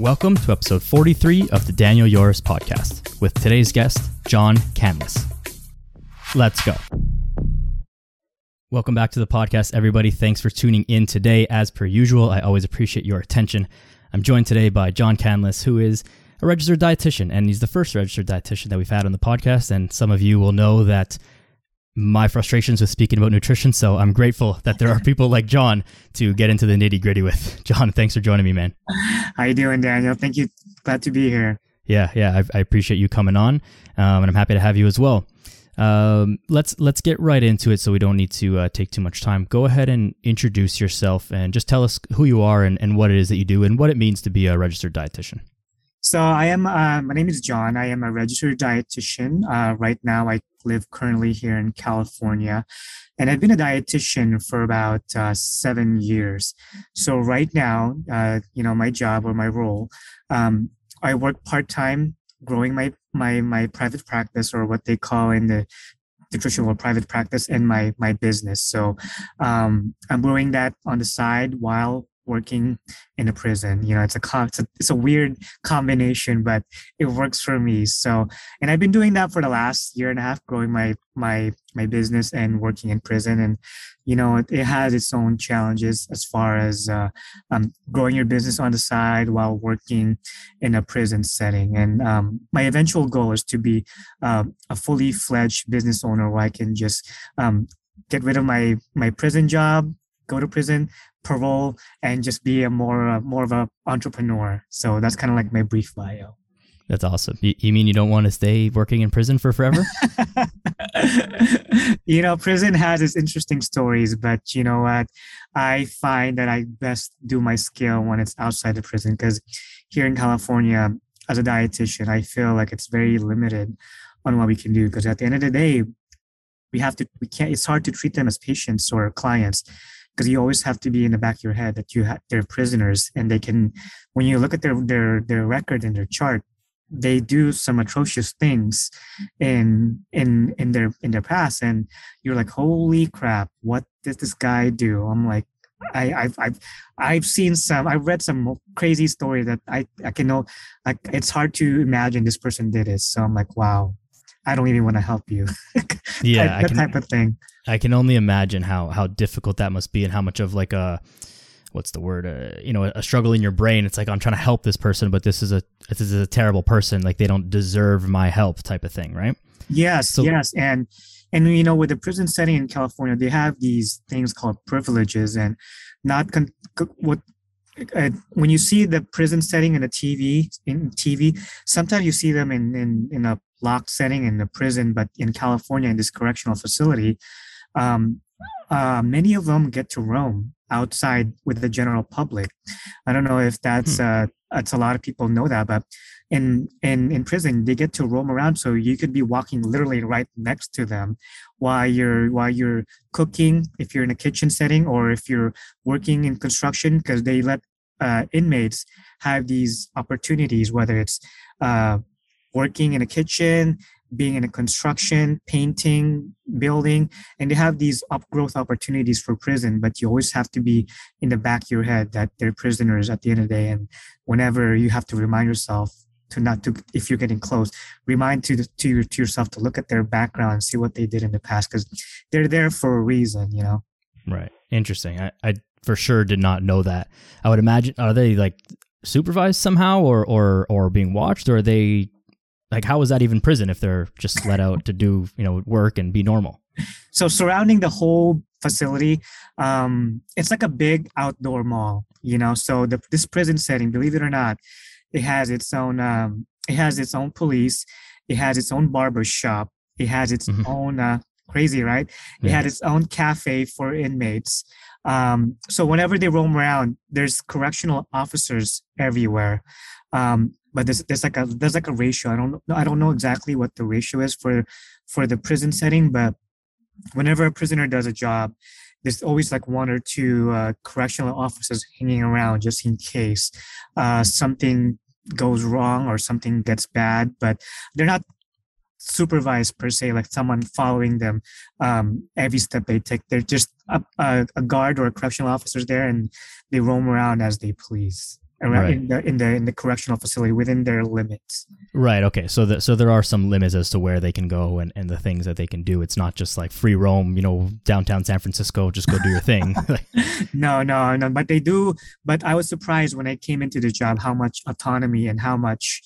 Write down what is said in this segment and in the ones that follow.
Welcome to episode 43 of the Daniel Yoris podcast with today's guest, John Canlas. Let's go. Welcome back to the podcast, everybody. Thanks for tuning in today. As per usual, I always appreciate your attention. I'm joined today by John Canlas, who is a registered dietitian, and he's the first registered dietitian that we've had on the podcast. And some of you will know that my frustrations with speaking about nutrition. So I'm grateful that there are people like John to get into the nitty gritty with. John, thanks for joining me, man. How you doing, Daniel? Thank you. Glad to be here. Yeah, yeah, I, I appreciate you coming on, um, and I'm happy to have you as well. Um, let's let's get right into it, so we don't need to uh, take too much time. Go ahead and introduce yourself, and just tell us who you are and, and what it is that you do, and what it means to be a registered dietitian. So I am. Uh, my name is John. I am a registered dietitian. Uh, right now, I live currently here in California, and I've been a dietitian for about uh, seven years. So right now, uh, you know, my job or my role, um, I work part time, growing my my my private practice or what they call in the nutritional private practice and my my business. So um, I'm growing that on the side while working in a prison. You know, it's a, it's a it's a weird combination, but it works for me. So, and I've been doing that for the last year and a half, growing my my my business and working in prison. And you know, it, it has its own challenges as far as uh, um, growing your business on the side while working in a prison setting. And um, my eventual goal is to be uh, a fully fledged business owner where I can just um, get rid of my my prison job go to prison parole and just be a more uh, more of a entrepreneur. So that's kind of like my brief bio. That's awesome. You, you mean you don't want to stay working in prison for forever? you know, prison has its interesting stories, but you know what? I find that I best do my skill when it's outside the prison because here in California, as a dietitian, I feel like it's very limited on what we can do because at the end of the day, we have to, we can't, it's hard to treat them as patients or clients because you always have to be in the back of your head that you have they're prisoners and they can when you look at their their their record and their chart they do some atrocious things in in in their in their past and you're like holy crap what did this guy do i'm like I, I've I've I've seen some. I've read some crazy story that I I can know. Like it's hard to imagine this person did it. So I'm like, wow, I don't even want to help you. yeah, that, that can, type of thing. I can only imagine how how difficult that must be, and how much of like a what's the word uh, you know a struggle in your brain. It's like i'm trying to help this person but this is a this is a terrible person. Like they don't deserve my help type of thing right? Yes so, yes. And and you know with the prison setting in california they have these things called privileges and not con- what uh, when you see the prison setting in the tv in tv sometimes you see them in in, in a locked setting in the prison but in california in this correctional facility um, uh, many of them get to roam outside with the general public. I don't know if that's hmm. uh, that's a lot of people know that, but in in in prison they get to roam around, so you could be walking literally right next to them while you're while you're cooking, if you're in a kitchen setting, or if you're working in construction, because they let uh, inmates have these opportunities, whether it's uh, working in a kitchen, being in a construction, painting, building, and they have these upgrowth opportunities for prison, but you always have to be in the back of your head that they're prisoners at the end of the day. And whenever you have to remind yourself to not to, if you're getting close, remind to, to, your, to yourself to look at their background and see what they did in the past, because they're there for a reason, you know? Right. Interesting. I, I for sure did not know that. I would imagine, are they like supervised somehow or, or, or being watched or are they like how is that even prison if they're just let out to do you know work and be normal? So surrounding the whole facility um it's like a big outdoor mall you know? So the, this prison setting believe it or not it has its own um it has its own police it has its own barber shop it has its mm-hmm. own uh crazy right? It yeah. had its own cafe for inmates. Um so whenever they roam around there's correctional officers everywhere. Um but there's there's like a there's like a ratio. I don't I don't know exactly what the ratio is for for the prison setting, but whenever a prisoner does a job, there's always like one or two uh, correctional officers hanging around just in case uh, something goes wrong or something gets bad. But they're not supervised per se, like someone following them um, every step they take. They're just a, a, a guard or a correctional officers there, and they roam around as they please. Around Right. in the in the in the correctional facility within their limits. Right. Okay. So the, so there are some limits as to where they can go and, and the things that they can do. It's not just like free roam, you know, downtown San Francisco, just go do your thing. no, no, no. But they do. But I was surprised when I came into the job how much autonomy and how much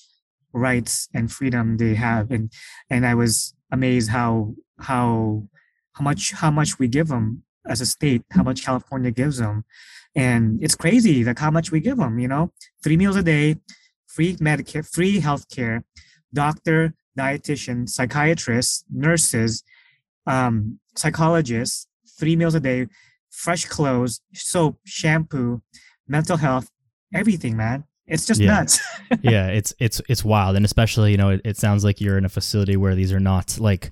rights and freedom they have, and and I was amazed how how how much how much we give them as a state, how much California gives them, and it's crazy like how much we give them. You know, three meals a day, free Medicare, free healthcare, doctor, dietitian, psychiatrists, nurses, um, psychologists, three meals a day, fresh clothes, soap, shampoo, mental health, everything, man. It's just Yeah. nuts. yeah, it's it's it's wild, and especially you know it, it sounds like you're in a facility where these are not like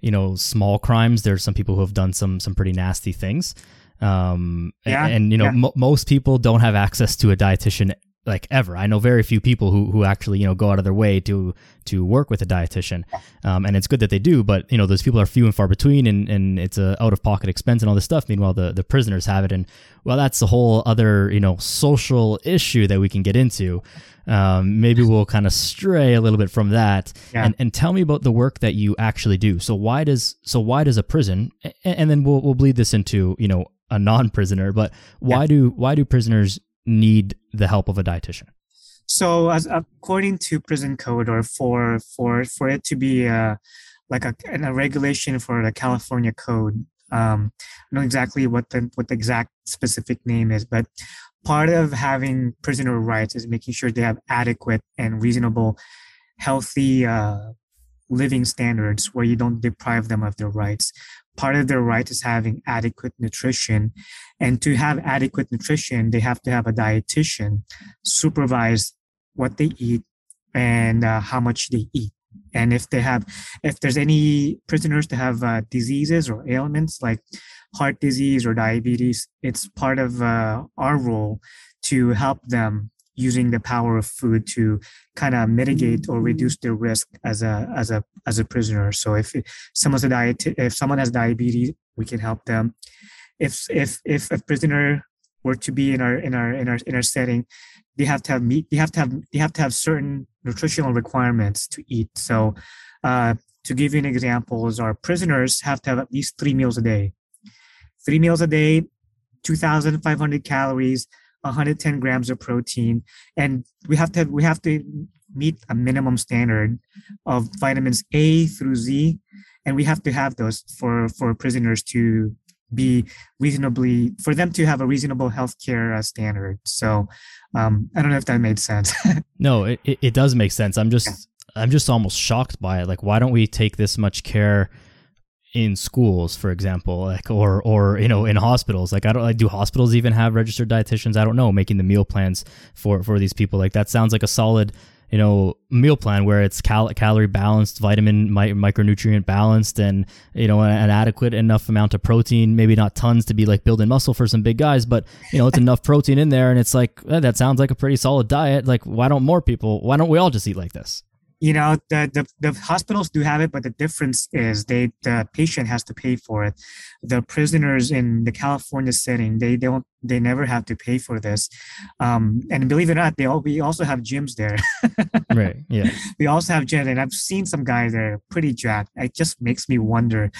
you know small crimes. There's some people who have done some some pretty nasty things, um, Yeah, and, you know yeah. mo- most people don't have access to a dietitian like ever. I know very few people who who actually you know go out of their way to to work with a dietitian, um, and it's good that they do. But you know those people are few and far between, and and it's a out of pocket expense and all this stuff. Meanwhile, the the prisoners have it, and well, that's a whole other you know social issue that we can get into. Um, maybe we'll kind of stray a little bit from that, Yeah. and and tell me about the work that you actually do. So why does so why does a prison, a- and then we'll we'll bleed this into you know a non-prisoner, but why do why do prisoners need the help of a dietitian? So, as according to prison code, or for for for it to be uh, like a, a regulation for the California code, um, I don't know exactly what the what the exact specific name is, but part of having prisoner rights is making sure they have adequate and reasonable, healthy uh, living standards where you don't deprive them of their rights. Part of their right is having adequate nutrition, and to have adequate nutrition, they have to have a dietitian supervise what they eat and uh, how much they eat. And if they have if there's any prisoners that have uh, diseases or ailments like heart disease or diabetes it's part of uh, our role to help them using the power of food to kind of mitigate or reduce their risk as a as a as a prisoner. So if someone's a diet if someone has diabetes we can help them. If if if a prisoner were to be in our in our in our in our setting they have to have meat they have to have they have to have certain nutritional requirements to eat. So uh, to give you an example is our prisoners have to have at least three meals a day. Three meals a day 2500 calories 110 grams of protein and we have to we have to meet a minimum standard of vitamins a through z and we have to have those for for prisoners to be reasonably for them to have a reasonable healthcare uh, standard so um, i don't know if that made sense No, it, it, it does make sense. I'm just I'm just almost shocked by it. Like, why don't we take this much care in schools, for example, like or or you know in hospitals? Like, I don't like do hospitals even have registered dietitians? I don't know, making the meal plans for for these people. Like that sounds like a solid you know meal plan where it's cal- calorie balanced vitamin mi- micronutrient balanced and you know an, adequate enough amount of protein maybe not tons to be like building muscle for some big guys but you know it's enough protein in there and it's like eh, that sounds like a pretty solid diet like why don't more people why don't we all just eat like this you know the, the the hospitals do have it but the difference is they the patient has to pay for it. The prisoners in the california setting they don't they never have to pay for this. Um, and believe it or not they all we also have gyms there. Right yeah. We also have gyms and i've seen some guys that are pretty jacked. It just makes me wonder.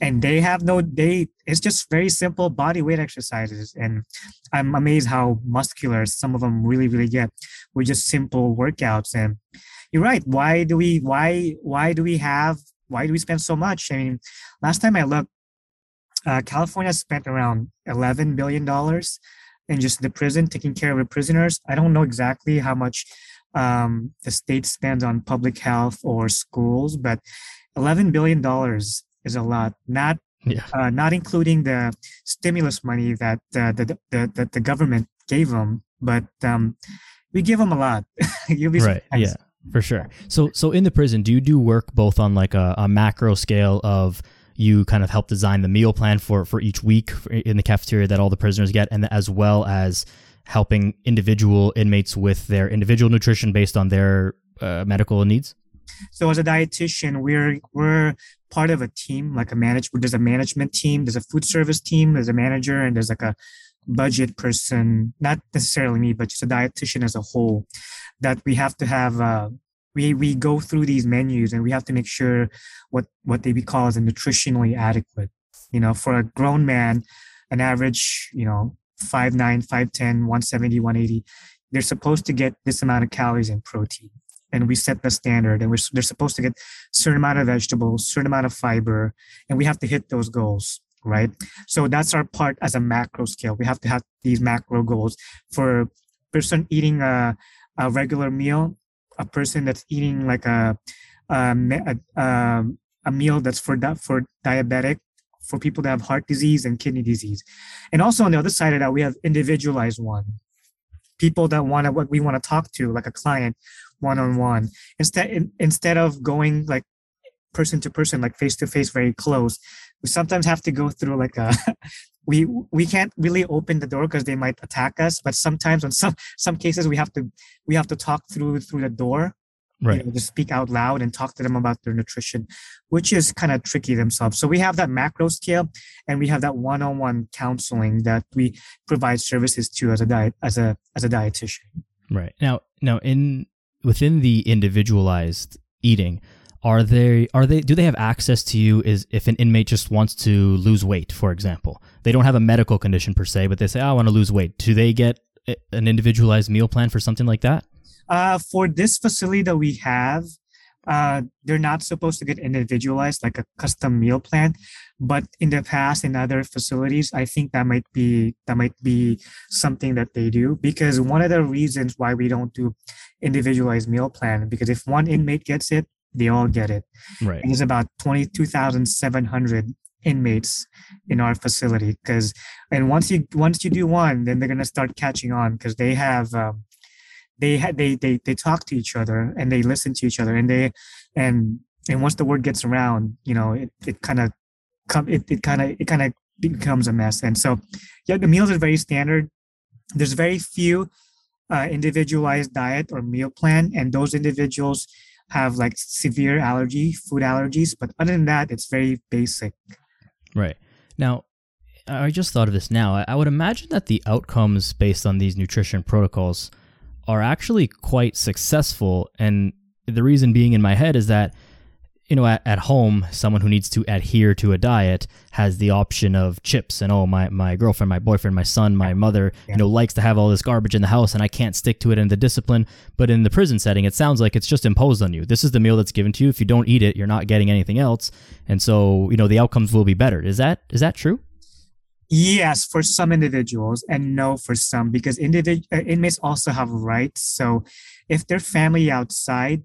And they have no they it's just very simple body weight exercises and i'm amazed how muscular some of them really really get with just simple workouts. And you're right. Why do we why why do we have why do we spend so much? I mean last time i looked uh, california spent around 11 billion dollars in just the prison taking care of the prisoners. I don't know exactly how much um, the state spends on public health or schools but 11 billion dollars is a lot. Not yeah. uh, not including the stimulus money that uh, the, the, the the government gave them but um, we give them a lot. You'll be right. Surprised. yeah for sure. So so in the prison do you do work both on like a, a macro scale of you kind of help design the meal plan for for each week in the cafeteria that all the prisoners get and as well as helping individual inmates with their individual nutrition based on their uh, medical needs? So as a dietitian we're we're part of a team like a manage there's a management team there's a food service team there's a manager and there's like a budget person, not necessarily me, but just a dietitian as a whole, that we have to have. Uh, we we go through these menus and we have to make sure what what they call a nutritionally adequate. You know, for a grown man, an average, you know, 5'9, 5'10, 170, 180, they're supposed to get this amount of calories and protein. And we set the standard and we're, they're supposed to get certain amount of vegetables, certain amount of fiber, and we have to hit those goals, right? Mm-hmm. So that's our part as a macro scale. We have to have these macro goals for a person eating a, a regular meal, a person that's eating like a, a, a, a meal that's for, that for diabetic, for people that have heart disease and kidney disease. And also on the other side of that, we have individualized one. People that want to what we want to talk to, like a client, one on one. Instead in, instead of going like person to person, like face to face, very close, we sometimes have to go through like a we we can't really open the door because they might attack us. But sometimes on some some cases we have to we have to talk through through the door right. you know, just speak out loud and talk to them about their nutrition, which is kind of tricky themselves. So we have that macro scale, and we have that one-on-one counseling that we provide services to as a diet as a as a dietitian. Right now, now in within the individualized eating, are they are they do they have access to you? Is if an inmate just wants to lose weight, for example, they don't have a medical condition per se, but they say, oh, "I want to lose weight." Do they get an individualized meal plan for something like that? Uh, for this facility that we have, uh, they're not supposed to get individualized like a custom meal plan but in the past in other facilities i think that might be that might be something that they do because one of the reasons why we don't do individualized meal plan because if one inmate gets it they all get it. Right. And there's about 22700 inmates in our facility because and once you once you do one then they're going to start catching on because they have um, they had they they they talk to each other and they listen to each other and they and and once the word gets around you know it, it kind of come it, it kind of it kind of becomes a mess. And so yeah the meals are very standard. There's very few uh, individualized diet or meal plan and those individuals have like severe allergy food allergies but other than that it's very basic right now i just thought of this now i would imagine that the outcomes based on these nutrition protocols are actually quite successful. And the reason being in my head is that, you know, at, at home, someone who needs to adhere to a diet has the option of chips and, oh, my, my girlfriend, my boyfriend, my son, my mother, yeah. you know, likes to have all this garbage in the house and I can't stick to it in the discipline. But in the prison setting, it sounds like it's just imposed on you. This is the meal that's given to you. If you don't eat it, you're not getting anything else. And so, you know, the outcomes will be better. Is that, is that true? Yes, for some individuals, and no for some, because individ- uh, inmates also have rights. So, if their family outside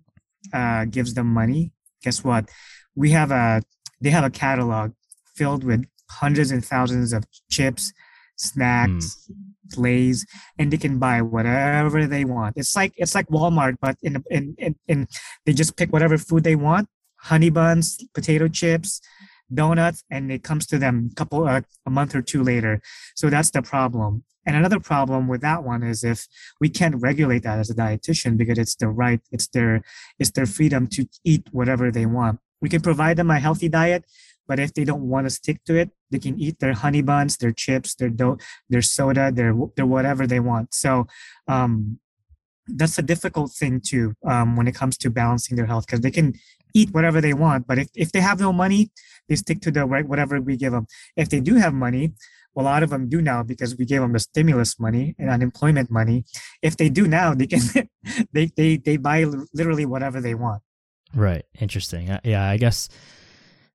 uh, gives them money, guess what? We have a they have a catalog filled with hundreds and thousands of chips, snacks, mm. And they can buy whatever they want. It's like it's like Walmart, but in in in, in they just pick whatever food they want: honey buns, potato chips, donuts and it comes to them a couple uh, a month or two later so that's the problem and another problem with that one is if we can't regulate that as a dietitian because it's their right it's their it's their freedom to eat whatever they want we can provide them a healthy diet but if they don't want to stick to it they can eat their honey buns their chips their dough their soda their their whatever they want so um that's a difficult thing too um, when it comes to balancing their health because they can eat whatever they want but if, if they have no money they stick to the right whatever we give them. If they do have money, a lot of them do now because we gave them the stimulus money and unemployment money. If they do now, they can they they they buy literally whatever they want. Right. Interesting. Yeah, I guess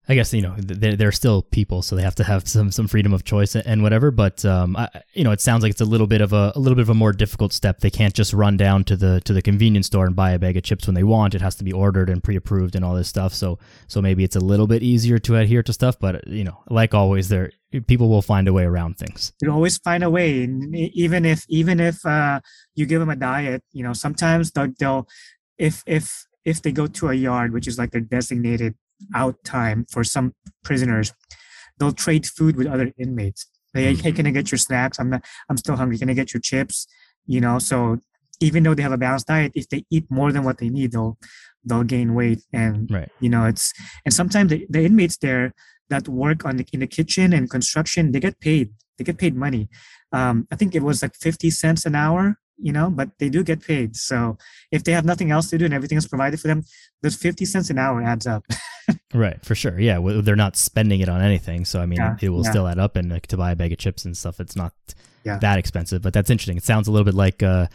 I guess you know they're, they're still people, so they have to have some some freedom of choice and whatever. But um, I, you know, it sounds like it's a little bit of a, a little bit of a more difficult step. They can't just run down to the to the convenience store and buy a bag of chips when they want. It has to be ordered and pre-approved and all this stuff. So so maybe it's a little bit easier to adhere to stuff. But you know, like always, there people will find a way around things. You always find a way, even if even if uh, you give them a diet. You know, sometimes they'll, they'll if if if they go to a yard, which is like their designated out time for some prisoners. They'll trade food with other inmates. They, hey, can I get your snacks? I'm not, I'm still hungry. Can I get your chips? You know, so even though they have a balanced diet, if they eat more than what they need, they'll they'll gain weight. And right. you know, it's and sometimes the, the inmates there that work on the, in the kitchen and construction, they get paid. they get paid money. Um, I think it was like 50 cents an hour, you know, but they do get paid. So if they have nothing else to do and everything is provided for them, those 50 cents an hour adds up. right, for sure. Yeah, well, they're not spending it on anything, so I mean, yeah, it will yeah. still add up. And like, to buy a bag of chips and stuff, it's not yeah. that expensive. But that's interesting. It sounds a little bit like. Uh,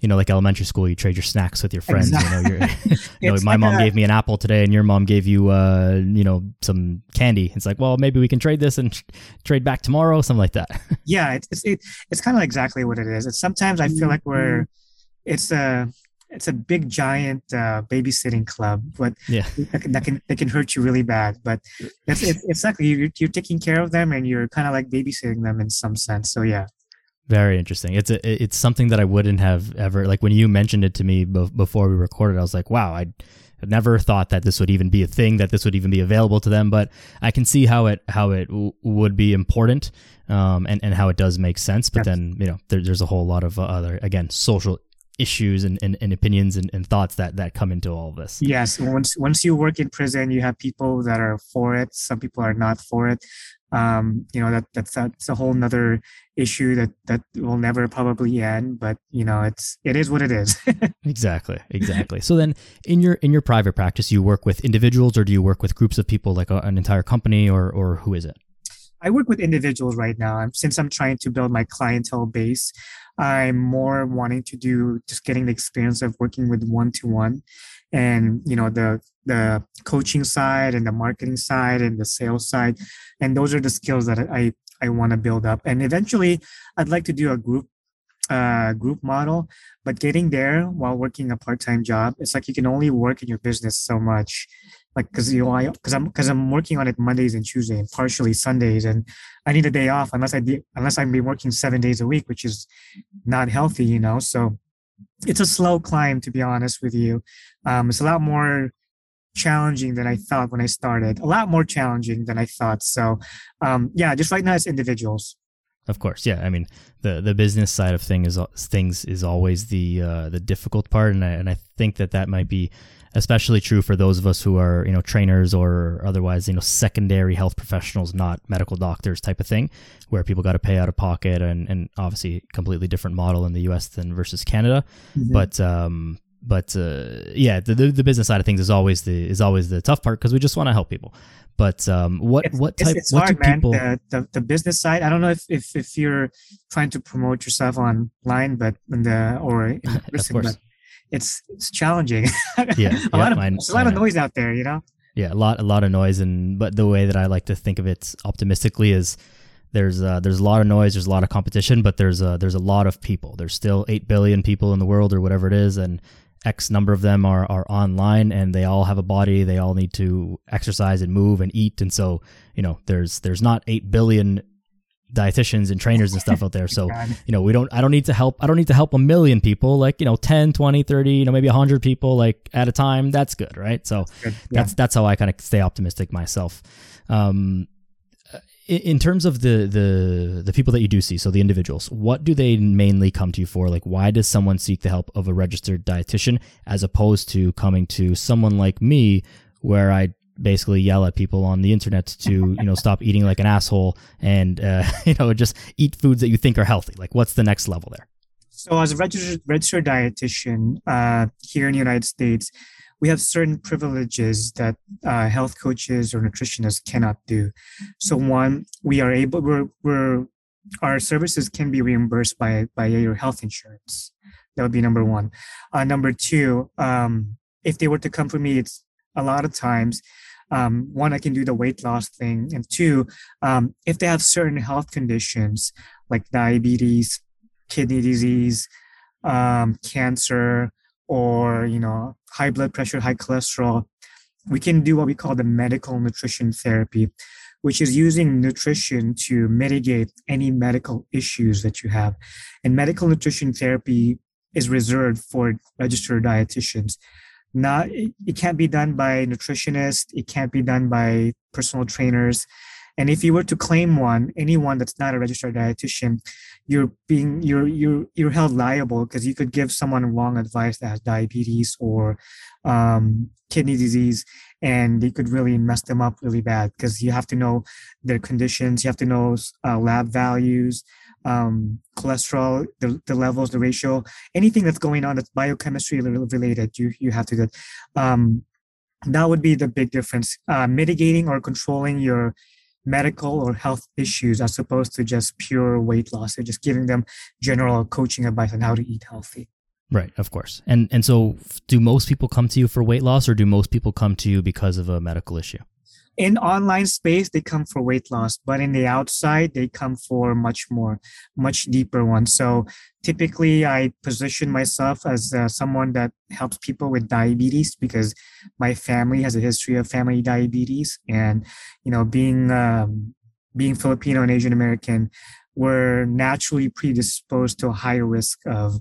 you know, like elementary school, you trade your snacks with your friends. Exactly. You know, you know my mom gave me an apple today, and your mom gave you, uh, you know, some candy. It's like, well, maybe we can trade this and trade back tomorrow, something like that. yeah, it's it's, it, it's kind of exactly what it is. It's sometimes I feel like we're, mm-hmm. it's a it's a big giant uh, babysitting club, but yeah, that can, that can that can hurt you really bad. But it's it's, it's like you're, you're taking care of them, and you're kind of like babysitting them in some sense. So yeah. Very interesting. It's a, it's something that I wouldn't have ever like when you mentioned it to me before we recorded. I was like, wow, I never thought that this would even be a thing, that this would even be available to them. But I can see how it how it w- would be important, um, and and how it does make sense. But yes. then you know, there, there's a whole lot of other again social issues and, and, and opinions and, and, thoughts that that come into all of this. Yes, once once you work in prison, you have people that are for it. Some people are not for it um, you know that that's that's a whole nother issue that that will never probably end but you know it's it is what it is. Exactly exactly. So then in your in your private practice you work with individuals or do you work with groups of people like a, an entire company or or who is it? I work with individuals right now. Since i'm trying to build my clientele base i'm more wanting to do just getting the experience of working with one to one and you know the the coaching side and the marketing side and the sales side. And those are the skills that i i want to build up. And eventually i'd like to do a group uh, group model but getting there while working a part-time job it's like you can only work in your business so much. Like because you know i because i'm because i'm working on it mondays and tuesdays and partially sundays and i need a day off unless i be unless i'm working seven days a week which is not healthy you know? So it's a slow climb to be honest with you. Um, it's a lot more challenging than i thought when i started. A lot more challenging than i thought. So um, yeah just right now it's individuals of course yeah i mean the the business side of things is things is always the uh, the difficult part and I, and I think that that might be especially true for those of us who are you know trainers or otherwise you know secondary health professionals not medical doctors type of thing where people got to pay out of pocket and, and obviously completely different model in the us than versus canada mm-hmm. but um but uh, yeah the, the, the business side of things is always the is always the tough part because we just want to help people but um, what it's, what type? It's, what hard, man. People... The, the, the business side. I don't know if, if if you're trying to promote yourself online, but in the or in person, but it's it's challenging. Yeah, a yeah, lot of there's a lot of noise out there, you know. Yeah, a lot a lot of noise, and but the way that I like to think of it optimistically is there's uh, there's a lot of noise, there's a lot of competition, but there's a, there's a lot of people. There's still eight billion people in the world, or whatever it is, and X number of them are are online, and they all have a body. They all need to exercise and move and eat, and so you know there's there's not eight billion dietitians and trainers and stuff out there. So, you know, we don't, I don't need to help, I don't need to help a million people, like, you know, 10, 20, 30, you know, maybe 100 people like at a time. That's good, right? So yeah. that's, that's how I kind of stay optimistic myself. Um, in terms of the the the people that you do see, so the individuals, what do they mainly come to you for? Like, why does someone seek the help of a registered dietitian as opposed to coming to someone like me, where I basically yell at people on the internet to you know stop eating like an asshole and uh, you know just eat foods that you think are healthy like what's the next level there so as a registered, registered dietitian uh, here in the united states we have certain privileges that uh, health coaches or nutritionists cannot do. So one we are able we're, we're our services can be reimbursed by by your health insurance. That would be number one. Uh, number two um, if they were to come for me it's a lot of times um, one, I can do the weight loss thing, and two, um, if they have certain health conditions like diabetes, kidney disease, um, cancer, or you know high blood pressure, high cholesterol, we can do what we call the medical nutrition therapy, which is using nutrition to mitigate any medical issues that you have. And medical nutrition therapy is reserved for registered dietitians not it can't be done by nutritionists it can't be done by personal trainers and if you were to claim one anyone that's not a registered dietitian you're being you're you're you're held liable because you could give someone wrong advice that has diabetes or um, kidney disease and they could really mess them up really bad because you have to know their conditions, you have to know uh, lab values, um, cholesterol, the, the levels, the ratio, anything that's going on that's biochemistry related, you you have to do. Um, that would be the big difference. Uh, mitigating or controlling your medical or health issues as opposed to just pure weight loss or just giving them general coaching advice on how to eat healthy. Right, of course. And and so do most people come to you for weight loss or do most people come to you because of a medical issue? In online space they come for weight loss but in the outside they come for much more much deeper ones so typically i position myself as uh, someone that helps people with diabetes because my family has a history of family diabetes and you know being um, being filipino and asian american we're naturally predisposed to a higher risk of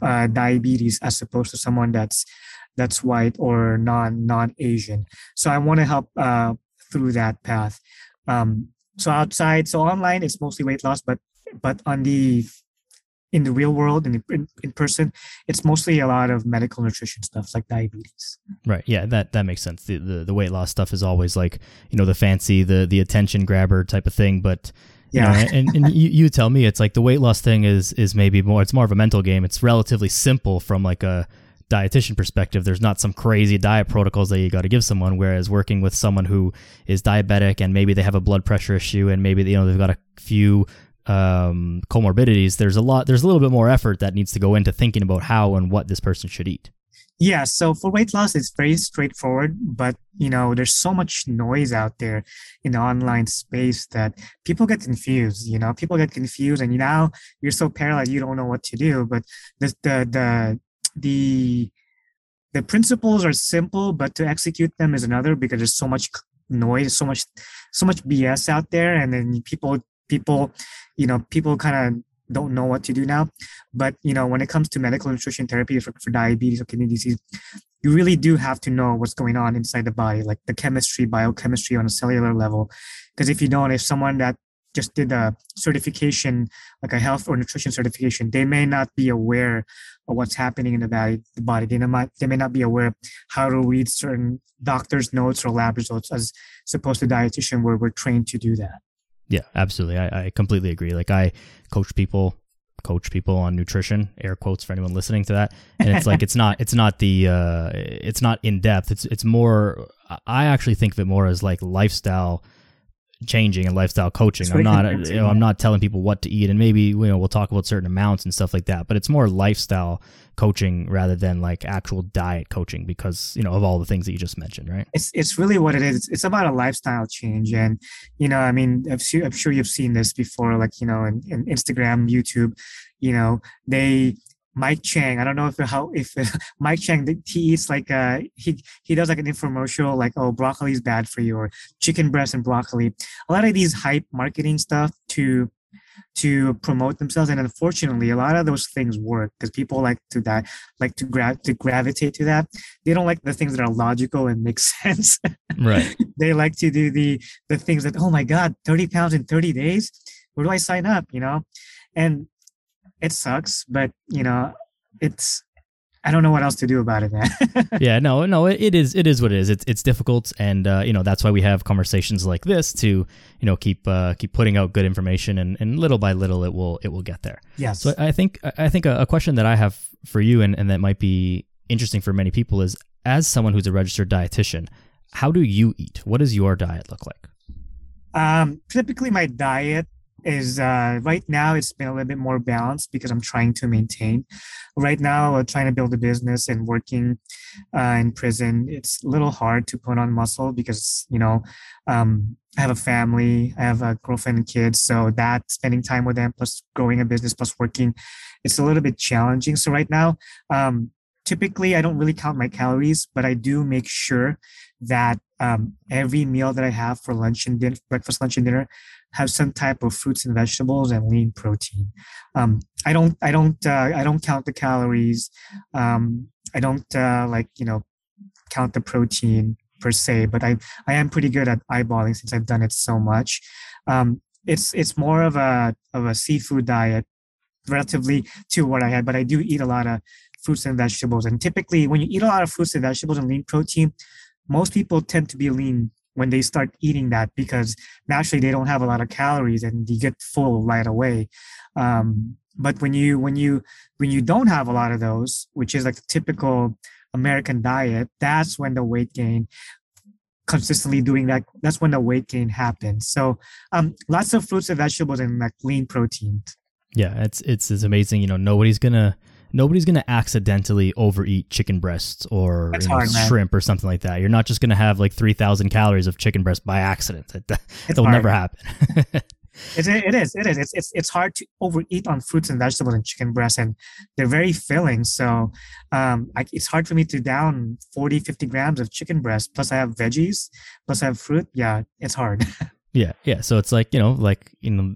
uh, diabetes as opposed to someone that's that's white or non non Asian. So I want to help uh, through that path. Um, so outside, so online, it's mostly weight loss, but but on the in the real world and in, in person, it's mostly a lot of medical nutrition stuff like diabetes. Right. Yeah. That that makes sense. The, the the weight loss stuff is always like you know the fancy the the attention grabber type of thing, but yeah. Know, and, and you, you tell me it's like the weight loss thing is is maybe more it's more of a mental game. It's relatively simple from like a dietitian perspective, there's not some crazy diet protocols that you got to give someone. Whereas working with someone who is diabetic and maybe they have a blood pressure issue and maybe you know they've got a few um, comorbidities, there's a lot, there's a little bit more effort that needs to go into thinking about how and what this person should eat. Yeah, so for weight loss, it's very straightforward, but you know, there's so much noise out there in the online space that people get confused. You know, people get confused, and now you're so paralyzed you don't know what to do. But the the the the the principles are simple, but to execute them is another because there's so much noise, so much so much BS out there, and then people people you know people kind of don't know what to do now. But you know when it comes to medical nutrition therapy for, for diabetes or kidney disease, you really do have to know what's going on inside the body, like the chemistry, biochemistry on a cellular level. Because if you don't, if someone that just did a certification, like a health or nutrition certification, they may not be aware what's happening in the body. The body. They may they may not be aware how to read certain doctor's notes or lab results as opposed to dietitian, where we're trained to do that. Yeah, absolutely. I, I completely agree. Like I coach people coach people on nutrition air quotes for anyone listening to that and it's like it's not it's not the uh it's not in depth it's it's more i actually think of it more as like lifestyle changing and lifestyle coaching. I'm not, you know, I'm not telling people what to eat, and maybe you know we'll talk about certain amounts and stuff like that. But it's more lifestyle coaching rather than like actual diet coaching because you know of all the things that you just mentioned, right? It's it's really what it is. It's about a lifestyle change, and you know, I mean, I'm sure, I'm sure you've seen this before, like you know, in, in Instagram, YouTube, you know, they Mike Chang. I don't know if how if Mike Chang he eats like uh he he does like an infomercial like oh broccoli is bad for you or chicken breast and broccoli. A lot of these hype marketing stuff to to promote themselves and unfortunately a lot of those things work because people like to that like to grab to gravitate to that. They don't like the things that are logical and make sense. Right. They like to do the the things that oh my god 30 pounds in 30 days? Where do i sign up you know? And it sucks, but you know, it's I don't know what else to do about it, man. yeah, no, no, it, it is, it is what it is. It's, it's difficult, and uh, you know that's why we have conversations like this to, you know, keep, uh, keep putting out good information, and, and little by little it will, it will get there. Yes. So I think, I think a, a question that I have for you, and, and that might be interesting for many people, is as someone who's a registered dietitian, how do you eat? What does your diet look like? Um, typically, my diet is uh, right now it's been a little bit more balanced because I'm trying to maintain. Right now, I'm trying to build a business and working uh, in prison. It's a little hard to put on muscle because you know um, I have a family, I have a girlfriend and kids, so that spending time with them plus growing a business plus working, it's a little bit challenging. So right now, um, typically I don't really count my calories, but I do make sure that um, every meal that I have for lunch and dinner, breakfast, lunch, and dinner have some type of fruits and vegetables and lean protein. Um, I don't, I don't, uh, I don't count the calories. Um, I don't uh, like, you know, count the protein per se, but I, I am pretty good at eyeballing since I've done it so much. Um, it's, it's more of a, of a seafood diet relatively to what I had, but I do eat a lot of fruits and vegetables. And typically when you eat a lot of fruits and vegetables and lean protein, most people tend to be lean when they start eating that because naturally they don't have a lot of calories and you get full right away. Um, but when you when you when you don't have a lot of those, which is like the typical American diet, that's when the weight gain consistently doing that that's when the weight gain happens so um lots of fruits and vegetables and like lean protein yeah it's it's it's amazing you know nobody's gonna nobody's gonna accidentally overeat chicken breasts or you know, hard, shrimp or something like that you're not just gonna have like 3000 calories of chicken breast by accident that, will never happen It, it is. It is. It's, it's it's hard to overeat on fruits and vegetables and chicken breast, and they're very filling. So um, I, it's hard for me to down 40, 50 grams of chicken breast. Plus, I have veggies. Plus, I have fruit. Yeah, it's hard. yeah, yeah. So it's like you know, like you know,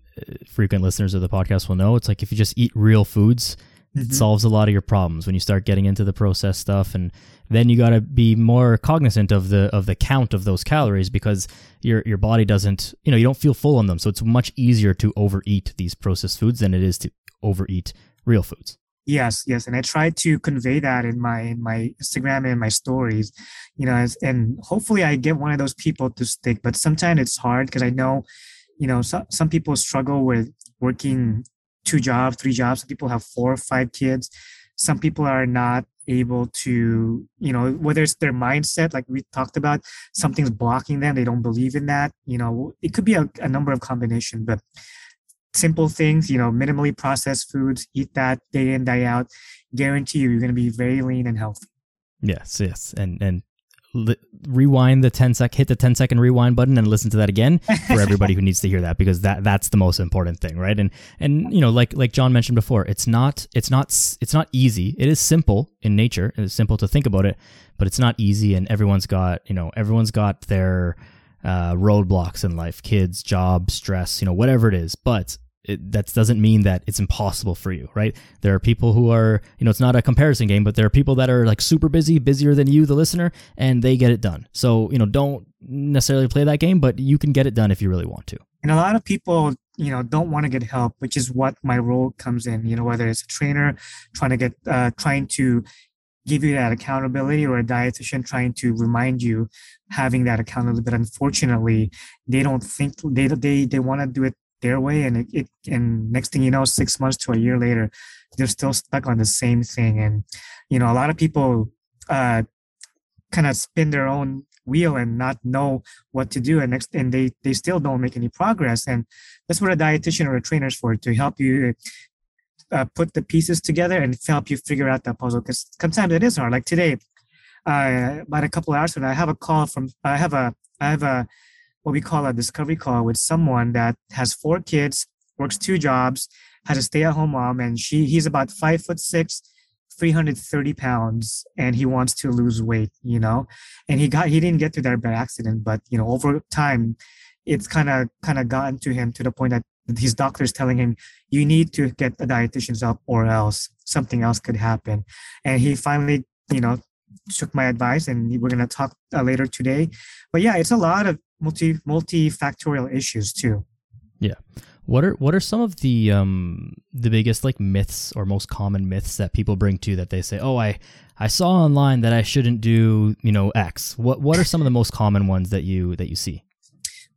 frequent listeners of the podcast will know. It's like if you just eat real foods, mm-hmm. it solves a lot of your problems. When you start getting into the processed stuff and then you got to be more cognizant of the of the count of those calories because your your body doesn't you know you don't feel full on them so it's much easier to overeat these processed foods than it is to overeat real foods yes yes and i try to convey that in my in my instagram and my stories you know and hopefully i get one of those people to stick but sometimes it's hard because i know you know so, some people struggle with working two jobs three jobs. Some people have four or five kids. Some people are not able to you know whether it's their mindset like we talked about something's blocking them they don't believe in that you know it could be a, a number of combination but simple things you know minimally processed foods eat that day in day out guarantee you you're going to be very lean and healthy. Yes yes and and li- rewind the 10 sec hit the 10 second rewind button and listen to that again for everybody who needs to hear that because that that's the most important thing right? And and you know like like john mentioned before it's not it's not it's not easy. It is simple in nature. It's simple to think about it but it's not easy and everyone's got you know everyone's got their uh, roadblocks in life kids job stress you know whatever it is. But it, that doesn't mean that it's impossible for you, right? There are people who are, you know, it's not a comparison game, but there are people that are like super busy, busier than you, the listener, and they get it done. So, you know, don't necessarily play that game, but you can get it done if you really want to. And a lot of people, you know, don't want to get help, which is what my role comes in, you know, whether it's a trainer trying to get, uh, trying to give you that accountability or a dietitian trying to remind you having that accountability but unfortunately they don't think they they they want to do it their way and it, it, and next thing you know six months to a year later they're still stuck on the same thing. And you know a lot of people uh kind of spin their own wheel and not know what to do and next and they they still don't make any progress. And that's what a dietitian or a trainer is for to help you uh, put the pieces together and help you figure out that puzzle. Because sometimes it is hard. Like today uh, about a couple hours ago i have a call from i have a i have a what we call a discovery call with someone that has four kids, works two jobs, has a stay-at-home mom, and she he's about five foot six, 330 pounds, and he wants to lose weight, you know. And he got he didn't get to there by accident, but you know, over time, it's kind of kind of gotten to him to the point that his doctor is telling him you need to get a dietitian's up or else something else could happen and he finally you know took my advice and we're going to talk uh, later today but yeah it's a lot of multi multifactorial issues too. Yeah. What are what are some of the um the biggest like myths or most common myths that people bring to that they say, "Oh, I I saw online that I shouldn't do, you know, X." What what are some of the most common ones that you that you see?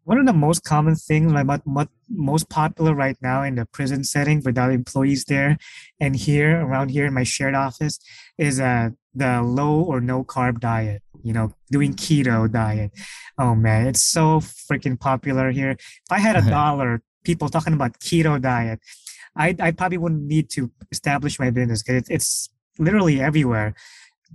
One of the most common things, like what, what most popular right now in the prison setting without employees there, and here around here in my shared office, is uh, the low or no carb diet you know, doing keto diet. Oh man, it's so freaking popular here. If I had a dollar, people talking about keto diet, I I probably wouldn't need to establish my business because it's, it's literally everywhere.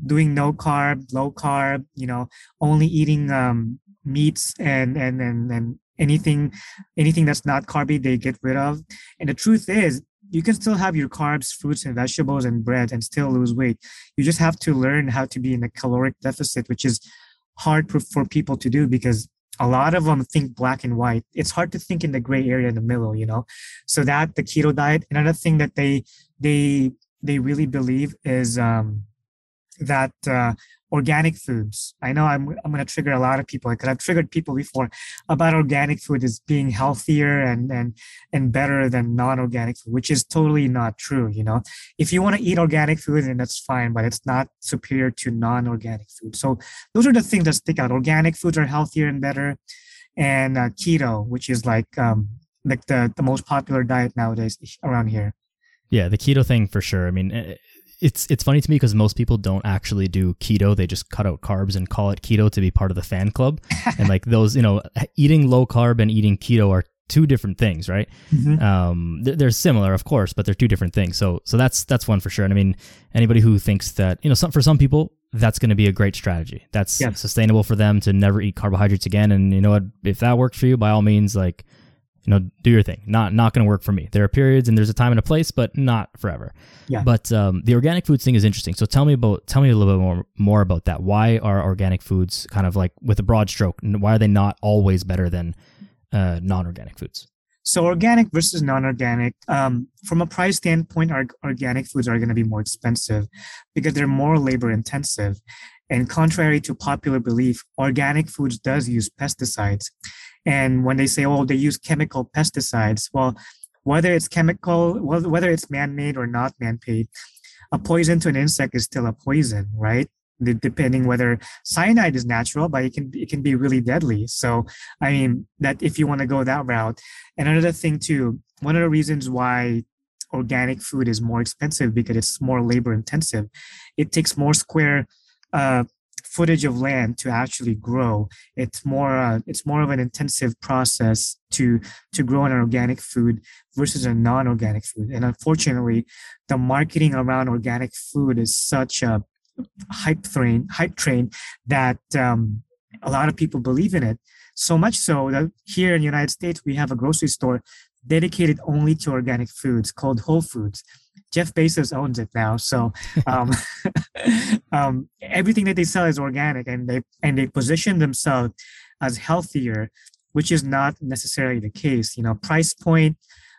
Doing no carb, low carb, you know, only eating um, meats and and and and anything anything that's not carby they get rid of. And the truth is, you can still have your carbs, fruits, and vegetables and bread and still lose weight. You just have to learn how to be in a caloric deficit, which is hard for people to do because a lot of them think black and white. It's hard to think in the gray area in the middle, you know. So that the keto diet. Another thing that they they they really believe is um, that uh, organic foods. I know I'm I'm going to trigger a lot of people because I've triggered people before about organic food as being healthier and and and better than non-organic food, which is totally not true. You know, if you want to eat organic food, then that's fine, but it's not superior to non-organic food. So those are the things that stick out. Organic foods are healthier and better, and uh, keto, which is like um, like the the most popular diet nowadays around here. Yeah, the keto thing for sure. I mean, eh, it's it's funny to me because most people don't actually do keto. They just cut out carbs and call it keto to be part of the fan club. and like those, you know, eating low carb and eating keto are two different things, right? Mm-hmm. Um, they're, similar, of course, but they're two different things. So so that's that's one for sure. And I mean, anybody who thinks that you know, some, for some people, that's going to be a great strategy. That's yeah. sustainable for them to never eat carbohydrates again. And you know what? If that works for you, by all means, like you know, do your thing. Not not going to work for me. There are periods and there's a time and a place, but not forever. Yeah. But um, the organic foods thing is interesting. So tell me about tell me a little bit more more about that. Why are organic foods kind of like with a broad stroke? Why are they not always better than uh, non-organic foods? So organic versus non-organic. Um, from a price standpoint, our organic foods are going to be more expensive because they're more labor intensive. And contrary to popular belief, organic foods does use pesticides. And when they say, oh, they use chemical pesticides, well, whether it's chemical, whether it's man-made or not man-made, a poison to an insect is still a poison, right? Depending whether cyanide is natural, but it can it can be really deadly. So, I mean, that if you want to go that route, and another thing too, one of the reasons why organic food is more expensive because it's more labor intensive. It takes more square uh, footage of land to actually grow. It's more uh, it's more of an intensive process to to grow an organic food versus a non-organic food. And unfortunately, the marketing around organic food is such a hype train hype train that um, a lot of people believe in it. So much so that here in the United States we have a grocery store dedicated only to organic foods called Whole Foods. Jeff Bezos owns it now, so um, um, everything that they sell is organic, and they and they position themselves as healthier, which is not necessarily the case. You know, price point,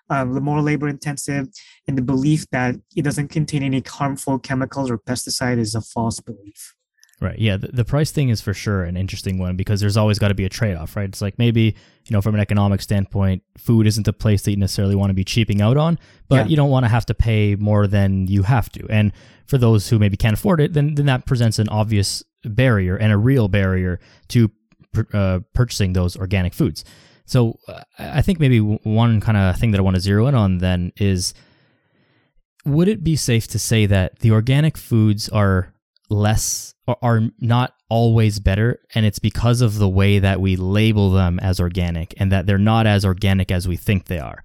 um, the more labor intensive, and the belief that it doesn't contain any harmful chemicals or pesticide is a false belief. Right. Yeah. The, the, price thing is for sure an interesting one because there's always got to be a trade off, right? It's like maybe, you know, from an economic standpoint, food isn't the place that you necessarily want to be cheaping out on, but yeah. you don't want to have to pay more than you have to. And for those who maybe can't afford it, then, then that presents an obvious barrier and a real barrier to uh, purchasing those organic foods. So uh, I think maybe one kind of thing that I want to zero in on then is would it be safe to say that the organic foods are less are not always better and it's because of the way that we label them as organic and that they're not as organic as we think they are.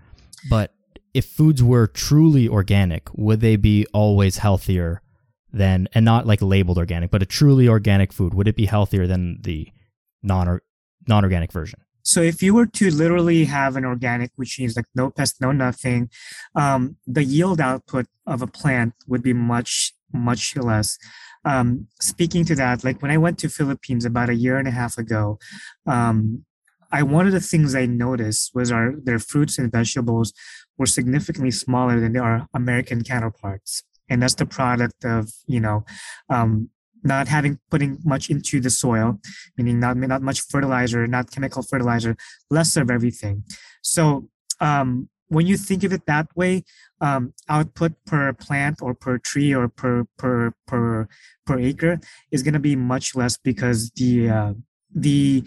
But if foods were truly organic would they be always healthier than and not like labeled organic but a truly organic food would it be healthier than the non non-organic version? So if you were to literally have an organic, which means like no pest, no nothing, um, the yield output of a plant would be much, much less um, speaking to that, like when I went to Philippines about a year and a half ago, um, I one of the things I noticed was our their fruits and vegetables were significantly smaller than our American counterparts, and that's the product of you know um, not having putting much into the soil, meaning not not much fertilizer, not chemical fertilizer, less of everything. So um, when you think of it that way, um, output per plant or per tree or per per per per acre is going to be much less because the uh, the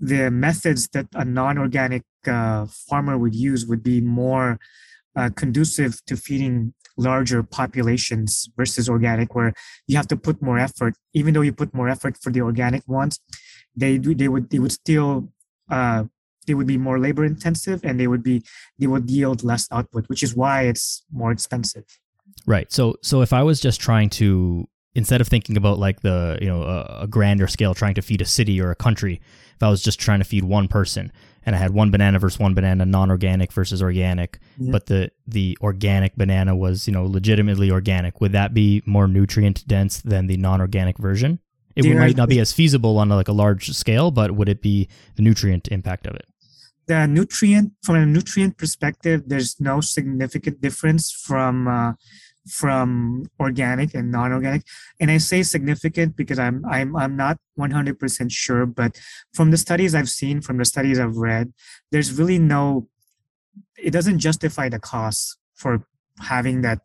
the methods that a non-organic uh, farmer would use would be more uh, conducive to feeding larger populations versus organic where you have to put more effort. Even though you put more effort for the organic ones they do they would they would still uh, they would be more labor intensive and they would be they would yield less output which is why it's more expensive. Right. So so if i was just trying to instead of thinking about like the you know a, a, grander scale trying to feed a city or a country if i was just trying to feed one person and i had one banana versus one banana non-organic versus organic yeah. but the the organic banana was you know legitimately organic would that be more nutrient dense than the non-organic version? It might not be as feasible on like a large scale but would it be the nutrient impact of it the nutrient from a nutrient perspective there's no significant difference from uh, from organic and non-organic. And i say significant because i'm i'm i'm not 100% sure but from the studies i've seen from the studies i've read there's really no it doesn't justify the cost for having that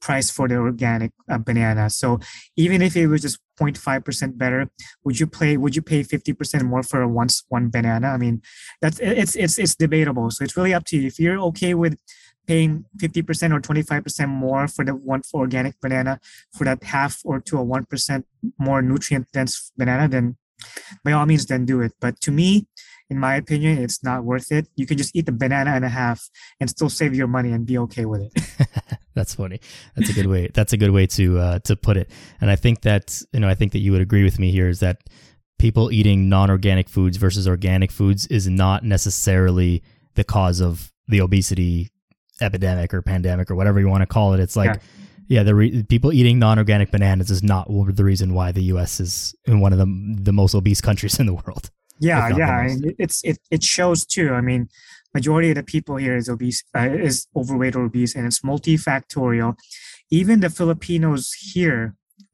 price for the organic uh, banana so even if it was just 0.5% better would you pay would you pay 50% more for a once one banana i mean that's it's it's it's debatable so it's really up to you if you're okay with paying 50% or 25% more for the one for organic banana for that half or to a 1% more nutrient dense banana, then by all means, then do it. But to me, in my opinion, it's not worth it. You can just eat the banana and a half and still save your money and be okay with it. That's funny. That's a good way. That's a good way to uh, to put it. And I think that you know I think that you would agree with me here is that people eating non-organic foods versus organic foods is not necessarily the cause of the obesity epidemic or pandemic or whatever you want to call it. It's like, yeah, yeah the re- people eating non-organic bananas is not the reason why the U.S. is in one of the the most obese countries in the world. Yeah, yeah, it's it it shows too. I mean, majority of the people here is obese, uh, is overweight or obese, and it's multifactorial. Even the Filipinos here,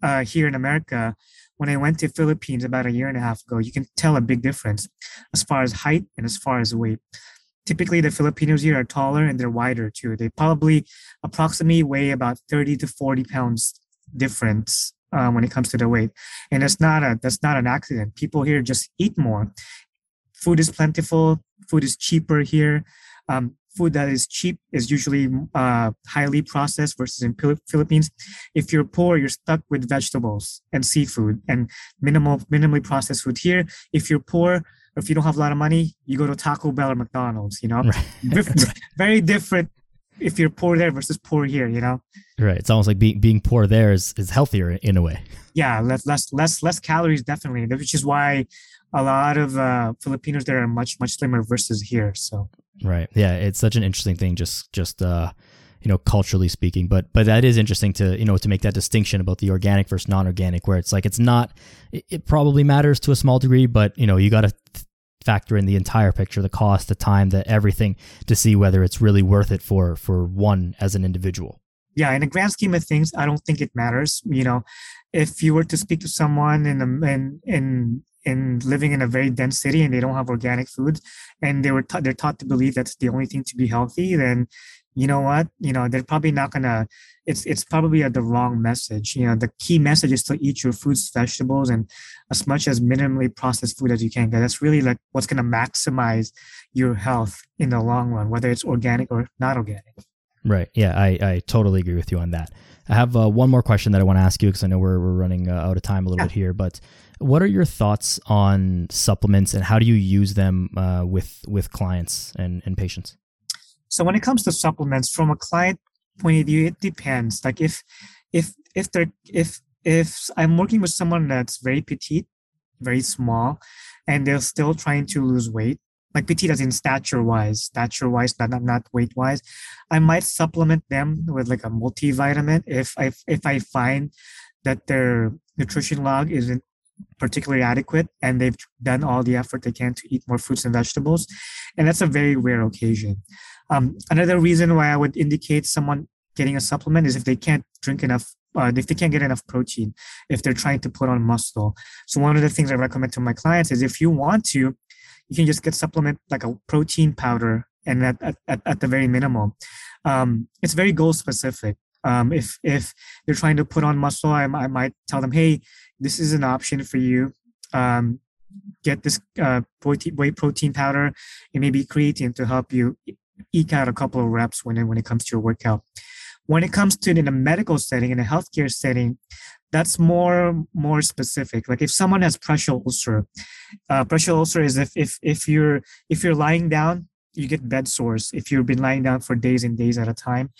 uh, here in America, when I went to Philippines about a year and a half ago, you can tell a big difference as far as height and as far as weight typically the Filipinos here are taller and they're wider too. They probably approximately weigh about 30 to 40 pounds difference uh, when it comes to the weight. And that's not a that's not an accident. People here just eat more. Food is plentiful. Food is cheaper here. Um, food that is cheap is usually uh, highly processed versus in Philippines. If you're poor, you're stuck with vegetables and seafood and minimal minimally processed food here. If you're poor, if you don't have a lot of money, you go to Taco Bell or McDonald's, you know? Right. Very different if you're poor there versus poor here, you know? Right. It's almost like being being poor there is, is healthier in a way. Yeah, less less less less calories definitely, which is why a lot of uh, Filipinos there are much much slimmer versus here. So Right. Yeah, it's such an interesting thing just just uh you know culturally speaking but but that is interesting to you know to make that distinction about the organic versus non-organic where it's like it's not it, it probably matters to a small degree but you know you got to factor in the entire picture the cost the time the everything to see whether it's really worth it for for one as an individual yeah in the grand scheme of things i don't think it matters you know if you were to speak to someone in the in in in living in a very dense city and they don't have organic food and they were ta- they're taught to believe that's the only thing to be healthy then you know what? You know they're probably not gonna it's it's probably a, the wrong message. You know the key message is to eat your fruits vegetables and as much as minimally processed food as you can that's really like what's gonna maximize your health in the long run whether it's organic or not organic right yeah i i totally agree with you on that i have uh, one more question that i want to ask you because i know we're, we're running uh, out of time a little yeah. bit here but what are your thoughts on supplements and how do you use them uh, with with clients and, and patients so when it comes to supplements, from a client point of view, it depends. Like if if if they're if if I'm working with someone that's very petite, very small, and they're still trying to lose weight, like petite as in stature wise, stature wise, not, not not weight wise, I might supplement them with like a multivitamin if I if I find that their nutrition log isn't particularly adequate and they've done all the effort they can to eat more fruits and vegetables and that's a very rare occasion um, another reason why I would indicate someone getting a supplement is if they can't drink enough, uh, if they can't get enough protein, if they're trying to put on muscle. So one of the things I recommend to my clients is if you want to, you can just get supplement like a protein powder and at, at, at the very minimum. Um, it's very goal specific. Um, if if they're trying to put on muscle, I, I might tell them, hey, this is an option for you. Um, get this uh, whey protein powder and maybe creatine to help you eke out a couple of reps when when it comes to your workout. When it comes to in a medical setting, in a healthcare setting, that's more more specific. Like if someone has pressure ulcer, uh, pressure ulcer is if if if you're if you're lying down, you get bed sores. If you've been lying down for days and days at a time,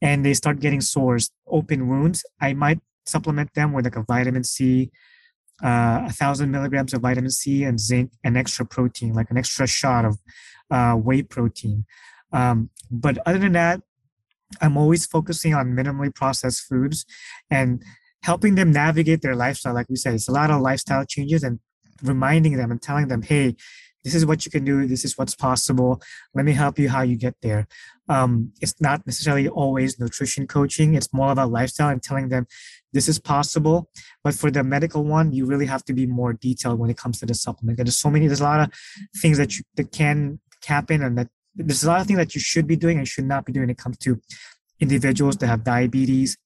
and they start getting sores, open wounds, I might supplement them with like a vitamin C, uh, thousand milligrams of vitamin C and zinc, and extra protein, like an extra shot of uh, whey protein. Um, but other than that, I'm always focusing on minimally processed foods and helping them navigate their lifestyle. Like we said, it's a lot of lifestyle changes and reminding them and telling them, hey, this is what you can do. This is what's possible. Let me help you how you get there. Um, it's not necessarily always nutrition coaching. It's more about lifestyle and telling them this is possible. But for the medical one, you really have to be more detailed when it comes to the supplement. There's so many, there's a lot of things that you, that can happen and that there's a lot of things that you should be doing and should not be doing when it comes to individuals that have diabetes,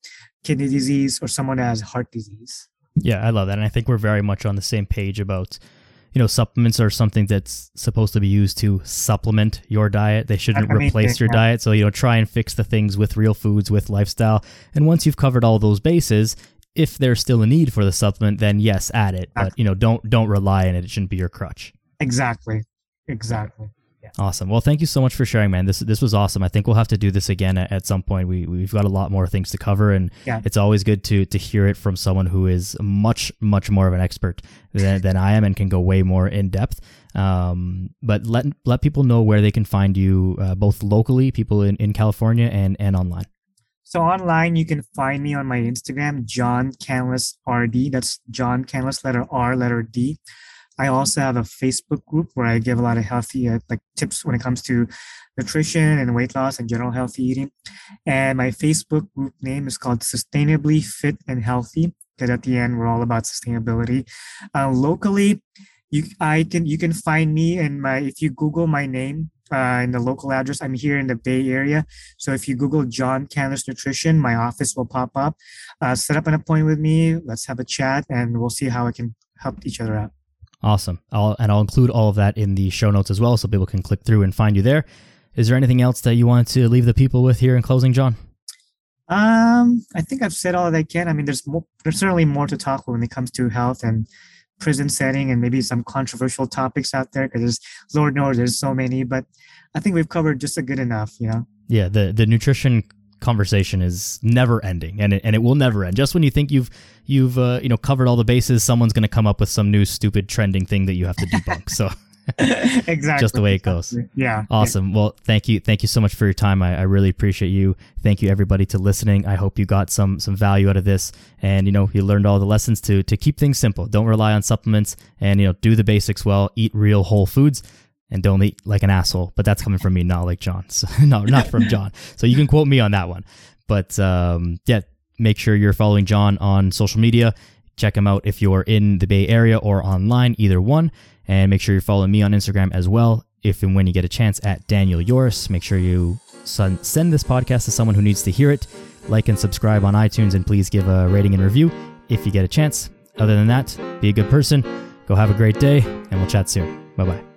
kidney disease, or someone has heart disease. Yeah, I love that. And I think we're very much on the same page about you know, supplements are something that's supposed to be used to supplement your diet. They shouldn't I mean, replace your yeah. diet. So, you know, try and fix the things with real foods, with lifestyle. And once you've covered all those bases, if there's still a need for the supplement, then yes, add it. But, you know, don't don't rely on it. It shouldn't be your crutch. Exactly. Exactly. Awesome. Well, thank you so much for sharing, man. This this was awesome. I think we'll have to do this again at, at some point. We we've got a lot more things to cover, and yeah. it's always good to to hear it from someone who is much much more of an expert than, than I am and can go way more in depth. Um, but let let people know where they can find you, uh, both locally, people in, in California, and and online. So online, you can find me on my Instagram, John Canlas RD. That's John Canlas, letter R, letter D. I also have a Facebook group where I give a lot of healthy uh, like tips when it comes to nutrition and weight loss and general healthy eating. And my Facebook group name is called Sustainably Fit and Healthy. Because at the end, we're all about sustainability. Uh, locally, you I can you can find me in my if you Google my name uh, in the local address. I'm here in the Bay Area, so if you Google John Canlas Nutrition, my office will pop up. Uh, set up an appointment with me. Let's have a chat, and we'll see how I can help each other out. Awesome. I'll, and I'll include all of that in the show notes as well so people can click through and find you there. Is there anything else that you want to leave the people with here in closing, John? Um, I think I've said all that I can. I mean, there's more, there's certainly more to talk when it comes to health and prison setting and maybe some controversial topics out there because there's Lord knows there's so many, but I think we've covered just a good enough, you know? Yeah. The, the nutrition conversation is never ending and it, and it will never end. Just when you think you've you've uh, you know covered all the bases, someone's going to come up with some new stupid trending thing that you have to debunk. So. Exactly just the way it goes. Yeah awesome. Yeah. well thank you thank you so much for your time. I, I really appreciate you. Thank you everybody to listening. I hope you got some some value out of this. And you know you learned all the lessons to to keep things simple. Don't rely on supplements and you know do the basics well. Eat real whole foods and don't eat like an asshole. But that's coming from me, not like John. So, no, not from John. So you can quote me on that one. But um, yeah, make sure you're following John on social media. Check him out if you're in the Bay Area or online, either one. And make sure you're following me on Instagram as well. If and when you get a chance at Daniel Yoris, make sure you send this podcast to someone who needs to hear it. Like and subscribe on iTunes, and please give a rating and review if you get a chance. Other than that, be a good person. Go have a great day, and we'll chat soon. Bye bye.